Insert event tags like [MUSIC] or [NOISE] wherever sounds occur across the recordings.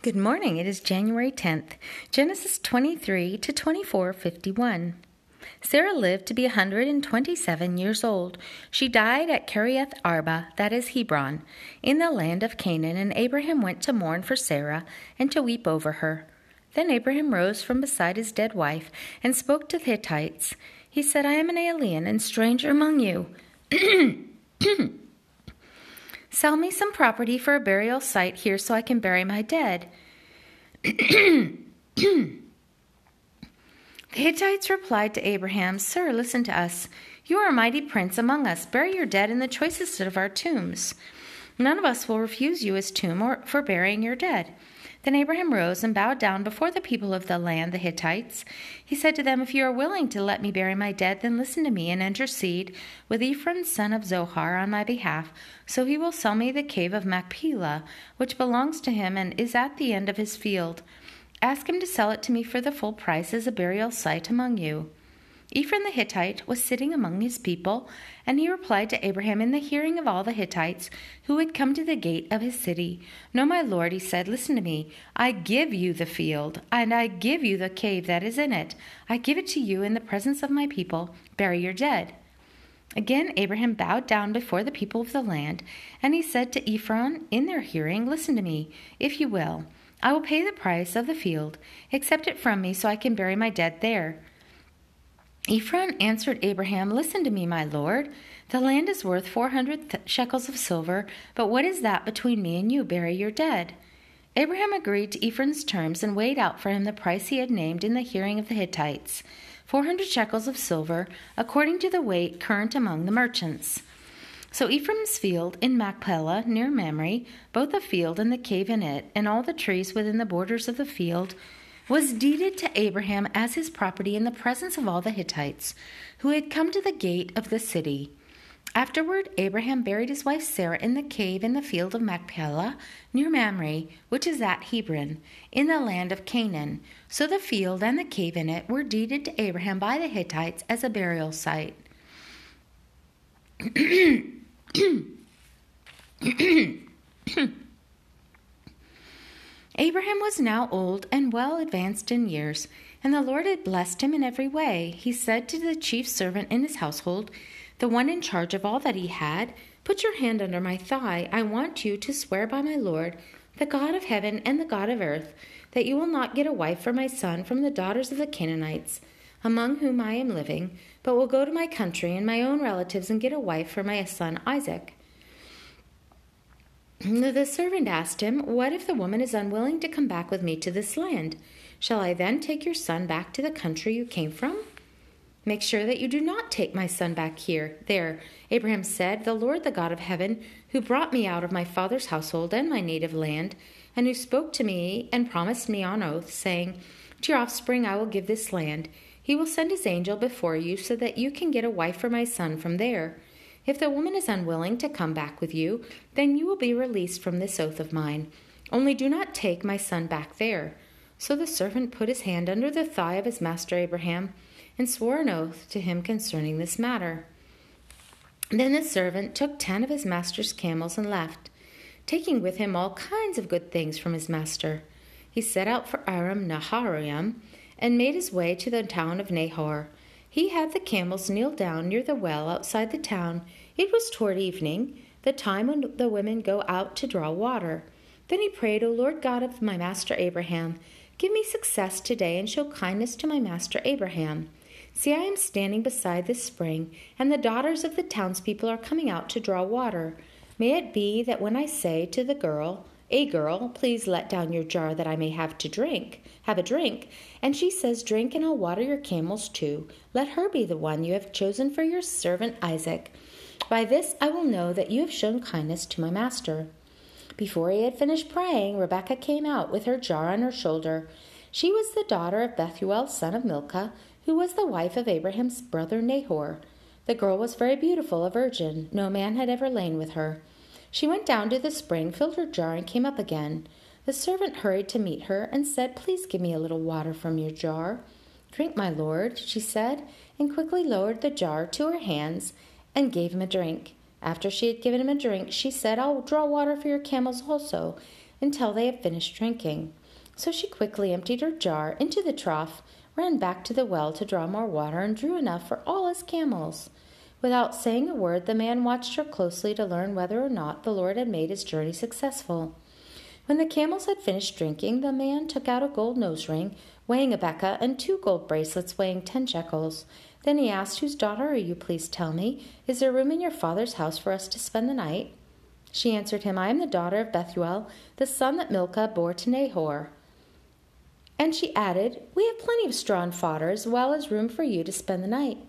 Good morning. It is January 10th, Genesis 23 to 24:51. Sarah lived to be a 127 years old. She died at Kiriath Arba, that is Hebron, in the land of Canaan, and Abraham went to mourn for Sarah and to weep over her. Then Abraham rose from beside his dead wife and spoke to the Hittites. He said, I am an alien and stranger among you. [CLEARS THROAT] [CLEARS THROAT] Sell me some property for a burial site here so I can bury my dead. [CLEARS THROAT] the Hittites replied to Abraham, Sir, listen to us. You are a mighty prince among us. Bury your dead in the choicest of our tombs. None of us will refuse you his tomb or for burying your dead. Then Abraham rose and bowed down before the people of the land, the Hittites. He said to them, If you are willing to let me bury my dead, then listen to me and intercede with Ephron son of Zohar on my behalf, so he will sell me the cave of Machpelah, which belongs to him and is at the end of his field. Ask him to sell it to me for the full price as a burial site among you. Ephron the Hittite was sitting among his people, and he replied to Abraham in the hearing of all the Hittites who had come to the gate of his city. No, my lord, he said, listen to me. I give you the field, and I give you the cave that is in it. I give it to you in the presence of my people. Bury your dead. Again, Abraham bowed down before the people of the land, and he said to Ephron in their hearing, Listen to me, if you will. I will pay the price of the field. Accept it from me so I can bury my dead there. Ephron answered Abraham, Listen to me, my lord. The land is worth four hundred shekels of silver, but what is that between me and you? Bury your dead. Abraham agreed to Ephron's terms and weighed out for him the price he had named in the hearing of the Hittites four hundred shekels of silver, according to the weight current among the merchants. So Ephraim's field in Machpelah, near Mamre, both the field and the cave in it, and all the trees within the borders of the field, was deeded to Abraham as his property in the presence of all the Hittites, who had come to the gate of the city. Afterward, Abraham buried his wife Sarah in the cave in the field of Machpelah, near Mamre, which is at Hebron, in the land of Canaan. So the field and the cave in it were deeded to Abraham by the Hittites as a burial site. [CLEARS THROAT] [CLEARS THROAT] [CLEARS THROAT] Abraham was now old and well advanced in years, and the Lord had blessed him in every way. He said to the chief servant in his household, the one in charge of all that he had, Put your hand under my thigh. I want you to swear by my Lord, the God of heaven and the God of earth, that you will not get a wife for my son from the daughters of the Canaanites, among whom I am living, but will go to my country and my own relatives and get a wife for my son Isaac. [CLEARS THROAT] The servant asked him, What if the woman is unwilling to come back with me to this land? Shall I then take your son back to the country you came from? Make sure that you do not take my son back here. There, Abraham said, The Lord, the God of heaven, who brought me out of my father's household and my native land, and who spoke to me and promised me on oath, saying, To your offspring I will give this land. He will send his angel before you so that you can get a wife for my son from there. If the woman is unwilling to come back with you, then you will be released from this oath of mine. Only do not take my son back there. So the servant put his hand under the thigh of his master Abraham and swore an oath to him concerning this matter. Then the servant took ten of his master's camels and left, taking with him all kinds of good things from his master. He set out for Aram Naharaim and made his way to the town of Nahor. He had the camels kneel down near the well outside the town. It was toward evening, the time when the women go out to draw water. Then he prayed, O Lord God of my master Abraham, give me success today and show kindness to my master Abraham. See, I am standing beside this spring, and the daughters of the townspeople are coming out to draw water. May it be that when I say to the girl, a girl, please let down your jar that I may have to drink, have a drink. And she says, Drink, and I'll water your camels too. Let her be the one you have chosen for your servant Isaac. By this I will know that you have shown kindness to my master. Before he had finished praying, Rebekah came out with her jar on her shoulder. She was the daughter of Bethuel, son of Milcah, who was the wife of Abraham's brother Nahor. The girl was very beautiful, a virgin. No man had ever lain with her. She went down to the spring, filled her jar, and came up again. The servant hurried to meet her and said, Please give me a little water from your jar. Drink, my lord, she said, and quickly lowered the jar to her hands and gave him a drink. After she had given him a drink, she said, I'll draw water for your camels also. until they have finished drinking. So she quickly emptied her jar into the trough, ran back to the well to draw more water, and drew enough for all his camels. Without saying a word, the man watched her closely to learn whether or not the Lord had made his journey successful. When the camels had finished drinking, the man took out a gold nose ring, weighing a beka, and two gold bracelets weighing ten shekels. Then he asked, Whose daughter are you, please tell me? Is there room in your father's house for us to spend the night? She answered him, I am the daughter of Bethuel, the son that Milcah bore to Nahor. And she added, We have plenty of straw and fodder, as well as room for you to spend the night.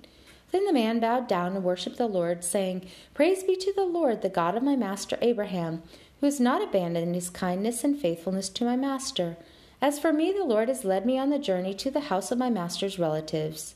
Then the man bowed down and worshipped the Lord, saying, Praise be to the Lord, the God of my master Abraham, who has not abandoned his kindness and faithfulness to my master. As for me, the Lord has led me on the journey to the house of my master's relatives.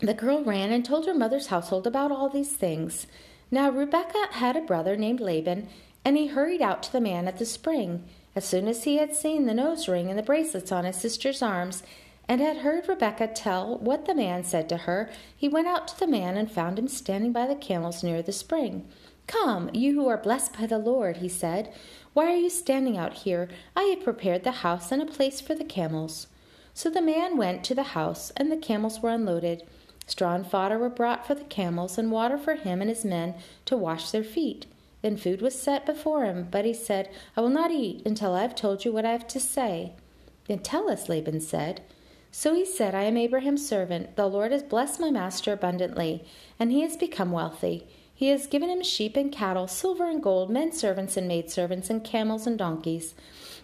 The girl ran and told her mother's household about all these things. Now Rebekah had a brother named Laban, and he hurried out to the man at the spring. As soon as he had seen the nose ring and the bracelets on his sister's arms, and had heard Rebekah tell what the man said to her, he went out to the man and found him standing by the camels near the spring. Come, you who are blessed by the Lord, he said. Why are you standing out here? I have prepared the house and a place for the camels. So the man went to the house, and the camels were unloaded. Straw and fodder were brought for the camels, and water for him and his men to wash their feet. Then food was set before him, but he said, I will not eat until I have told you what I have to say. Then tell us, Laban said. So he said, I am Abraham's servant. The Lord has blessed my master abundantly, and he has become wealthy. He has given him sheep and cattle, silver and gold, men servants and maidservants, and camels and donkeys.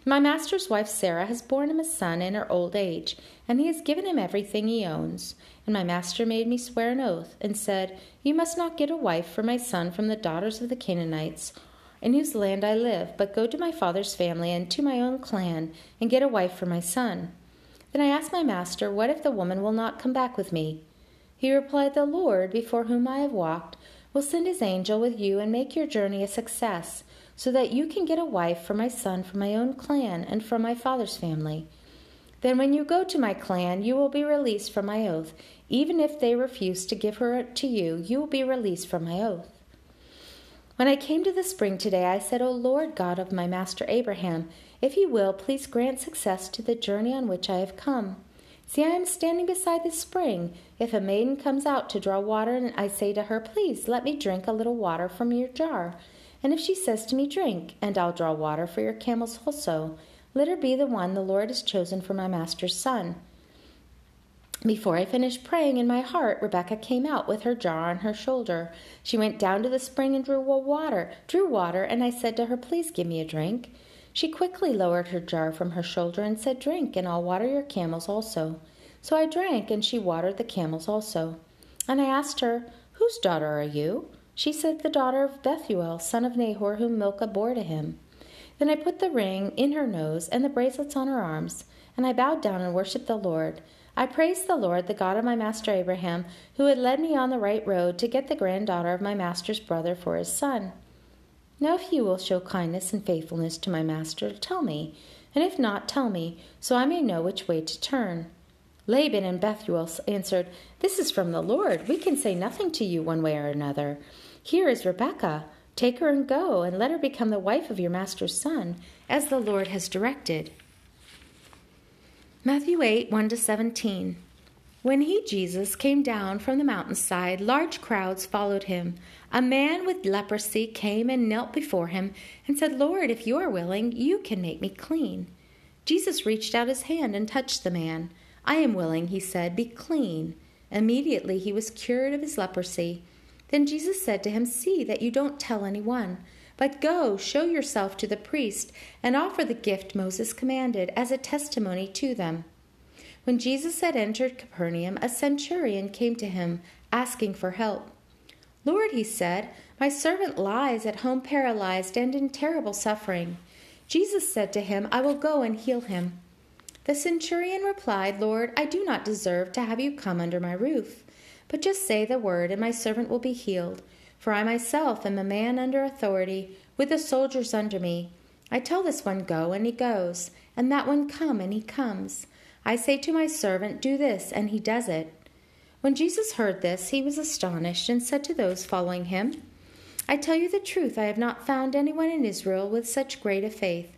My master's wife Sarah has borne him a son in her old age, and he has given him everything he owns. And my master made me swear an oath, and said, You must not get a wife for my son from the daughters of the Canaanites, in whose land I live, but go to my father's family and to my own clan, and get a wife for my son. Then I asked my master, What if the woman will not come back with me? He replied, The Lord, before whom I have walked, will send his angel with you and make your journey a success, so that you can get a wife for my son from my own clan and from my father's family. Then, when you go to my clan, you will be released from my oath. Even if they refuse to give her to you, you will be released from my oath. When I came to the spring today, I said, O Lord God of my master Abraham, if you will, please grant success to the journey on which I have come. See, I am standing beside the spring. If a maiden comes out to draw water, and I say to her, Please let me drink a little water from your jar. And if she says to me, Drink, and I'll draw water for your camels also, let her be the one the Lord has chosen for my master's son. Before I finished praying in my heart, Rebekah came out with her jar on her shoulder. She went down to the spring and drew water, drew water, and I said to her, Please give me a drink. She quickly lowered her jar from her shoulder and said, Drink, and I'll water your camels also. So I drank, and she watered the camels also. And I asked her, Whose daughter are you? She said, The daughter of Bethuel, son of Nahor, whom Milcah bore to him. Then I put the ring in her nose and the bracelets on her arms, and I bowed down and worshipped the Lord. I praised the Lord, the God of my master Abraham, who had led me on the right road to get the granddaughter of my master's brother for his son. Now, if you will show kindness and faithfulness to my master, tell me, and if not, tell me, so I may know which way to turn. Laban and Bethuel answered, This is from the Lord. We can say nothing to you one way or another. Here is Rebekah. Take her and go, and let her become the wife of your master's son, as the Lord has directed. Matthew 8 1 to 17. When he, Jesus, came down from the mountainside, large crowds followed him. A man with leprosy came and knelt before him and said, Lord, if you are willing, you can make me clean. Jesus reached out his hand and touched the man. I am willing, he said, be clean. Immediately he was cured of his leprosy. Then Jesus said to him, See that you don't tell anyone, but go, show yourself to the priest, and offer the gift Moses commanded as a testimony to them. When Jesus had entered Capernaum, a centurion came to him, asking for help. Lord, he said, my servant lies at home paralyzed and in terrible suffering. Jesus said to him, I will go and heal him. The centurion replied, Lord, I do not deserve to have you come under my roof. But just say the word, and my servant will be healed. For I myself am a man under authority, with the soldiers under me. I tell this one, Go, and he goes, and that one, Come, and he comes. I say to my servant, Do this, and he does it. When Jesus heard this, he was astonished, and said to those following him, I tell you the truth, I have not found anyone in Israel with such great a faith.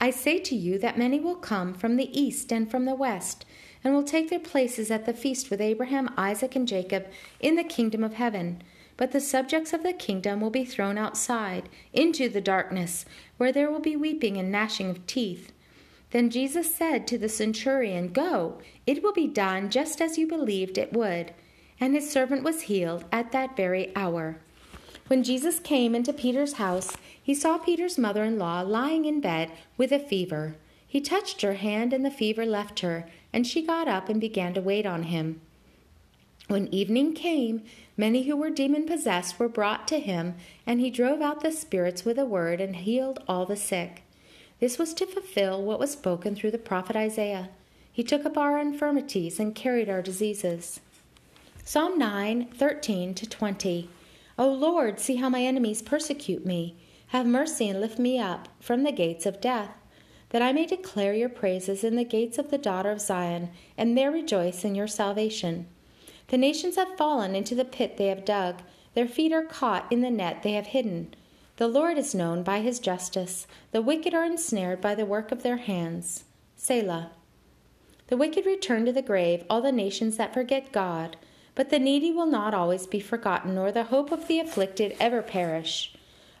I say to you that many will come from the east and from the west, and will take their places at the feast with Abraham, Isaac, and Jacob in the kingdom of heaven. But the subjects of the kingdom will be thrown outside, into the darkness, where there will be weeping and gnashing of teeth. Then Jesus said to the centurion, Go, it will be done just as you believed it would. And his servant was healed at that very hour. When Jesus came into Peter's house, he saw Peter's mother in law lying in bed with a fever. He touched her hand, and the fever left her, and she got up and began to wait on him. When evening came, many who were demon possessed were brought to him, and he drove out the spirits with a word and healed all the sick. This was to fulfill what was spoken through the prophet Isaiah. He took up our infirmities and carried our diseases. Psalm 9, 13 to 20. O Lord, see how my enemies persecute me. Have mercy and lift me up from the gates of death, that I may declare your praises in the gates of the daughter of Zion, and there rejoice in your salvation. The nations have fallen into the pit they have dug, their feet are caught in the net they have hidden. The Lord is known by his justice. The wicked are ensnared by the work of their hands. Selah. The wicked return to the grave, all the nations that forget God. But the needy will not always be forgotten, nor the hope of the afflicted ever perish.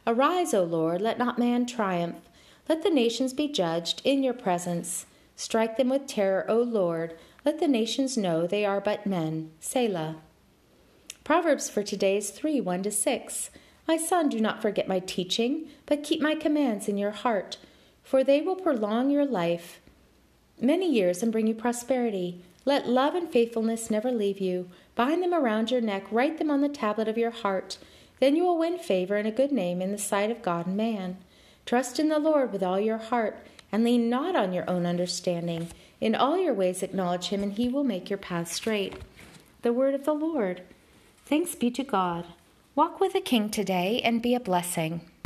Arise, O Lord, let not man triumph. Let the nations be judged in your presence. Strike them with terror, O Lord. Let the nations know they are but men. Selah. Proverbs for today is 3 1 to 6. My son, do not forget my teaching, but keep my commands in your heart, for they will prolong your life many years and bring you prosperity. Let love and faithfulness never leave you. Bind them around your neck, write them on the tablet of your heart. Then you will win favor and a good name in the sight of God and man. Trust in the Lord with all your heart, and lean not on your own understanding. In all your ways acknowledge him, and he will make your path straight. The word of the Lord. Thanks be to God. Walk with the King today and be a blessing.